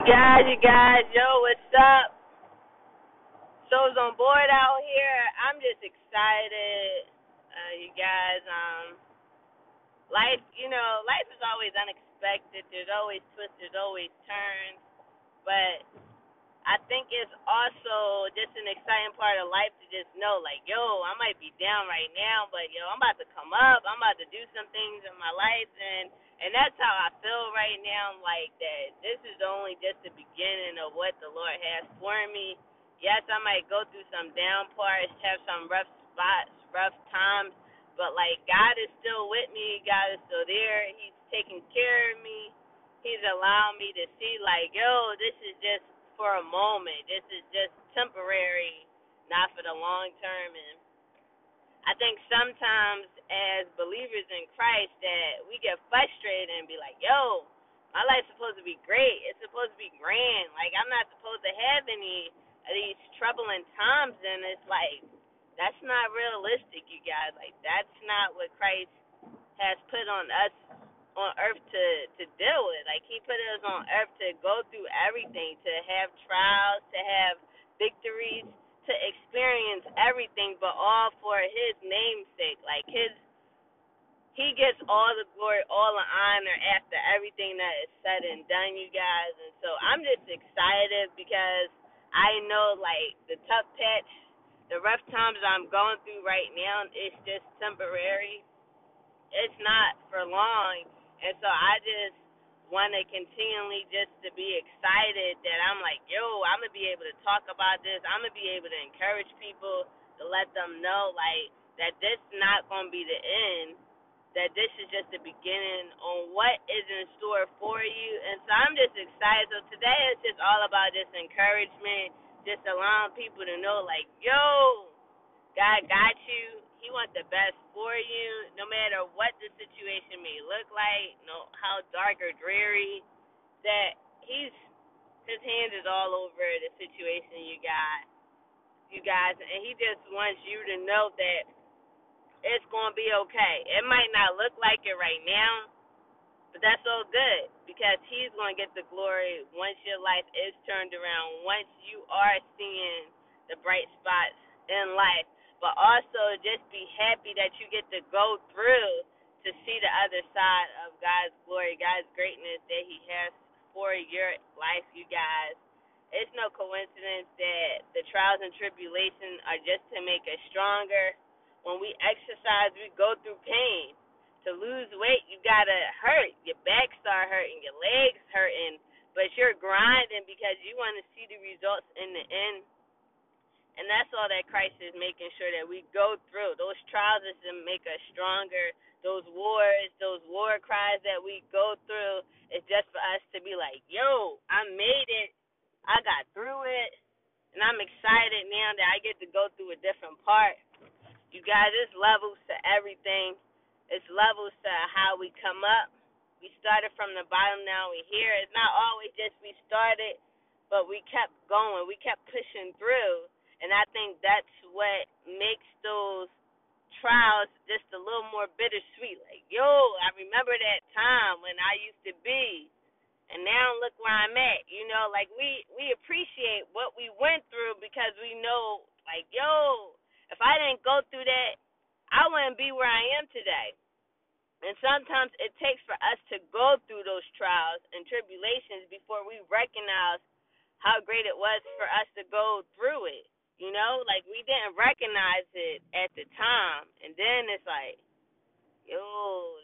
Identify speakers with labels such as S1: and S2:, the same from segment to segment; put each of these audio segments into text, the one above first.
S1: Guys, you guys, yo, what's up? Show's on board out here. I'm just excited. Uh, you guys, um, life, you know, life is always unexpected. There's always twists, there's always turns. But I think it's also just an exciting part of life to just know, like, yo, I might be down right now, but yo, I'm about to come up. I'm about to do some things in my life, and and that's how I feel right now. Like that, this is only just the beginning of what the Lord has for me. Yes, I might go through some down parts, have some rough spots, rough times, but like God is still with me. God is still there. He's taking care of me. He's allowing me to see, like, yo, this is just for a moment. This is just temporary, not for the long term. And I think sometimes as believers in Christ that we get frustrated and be like, yo, my life's supposed to be great. It's supposed to be grand. Like I'm not supposed to have any of these troubling times and it's like that's not realistic, you guys. Like that's not what Christ has put on us on earth to to deal put us on earth to go through everything, to have trials, to have victories, to experience everything, but all for his name's sake. Like his he gets all the glory, all the honor after everything that is said and done, you guys. And so I'm just excited because I know like the tough patch, the rough times I'm going through right now, it's just temporary. It's not for long and so I just want to continually just to be excited that I'm like, yo, I'm gonna be able to talk about this. I'm gonna be able to encourage people to let them know like that this not gonna be the end. That this is just the beginning on what is in store for you. And so I'm just excited. So today it's just all about this encouragement, just allowing people to know like, yo, God got you. He wants the best for you, no matter what the situation may look like, no how dark or dreary. That He's His hand is all over the situation you got, you guys, and He just wants you to know that it's gonna be okay. It might not look like it right now, but that's all good because He's gonna get the glory once your life is turned around. Once you are seeing the bright spots in life but also just be happy that you get to go through to see the other side of God's glory, God's greatness that He has for your life, you guys. It's no coincidence that the trials and tribulations are just to make us stronger. When we exercise, we go through pain. To lose weight, you gotta hurt. Your back start hurting, your legs hurting, but you're grinding because you want to see the results in the end and that's all that Christ is making sure that we go through. Those trials is to make us stronger. Those wars, those war cries that we go through is just for us to be like, yo, I made it. I got through it. And I'm excited now that I get to go through a different part. You guys, it's levels to everything. It's levels to how we come up. We started from the bottom, now we're here. It's not always just we started, but we kept going. We kept pushing through and I think that's what makes those trials just a little more bittersweet. Like, yo, I remember that time when I used to be, and now look where I'm at. You know, like we we appreciate what we went through because we know, like, yo, if I didn't go through that, I wouldn't be where I am today. And sometimes it takes for us to go through those trials and tribulations before we recognize how great it was for us to go through it. You know, like we didn't recognize it at the time, and then it's like, yo,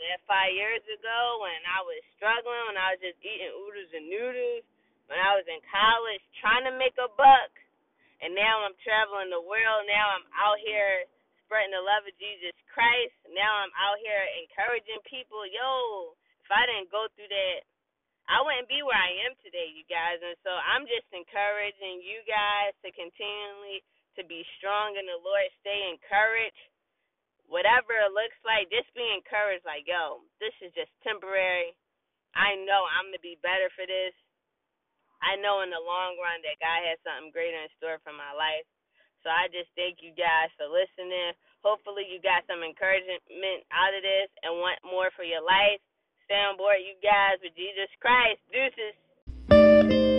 S1: that five years ago when I was struggling, when I was just eating oodles and noodles, when I was in college trying to make a buck, and now I'm traveling the world. Now I'm out here spreading the love of Jesus Christ. Now I'm out here encouraging people. Yo, if I didn't go through that I wouldn't be where I am today, you guys. And so I'm just encouraging you guys to continually to be strong in the Lord, stay encouraged. Whatever it looks like, just be encouraged like, yo, this is just temporary. I know I'm gonna be better for this. I know in the long run that God has something greater in store for my life. So I just thank you guys for listening. Hopefully you got some encouragement out of this and want more for your life soundboard, you guys, with Jesus Christ. Deuces.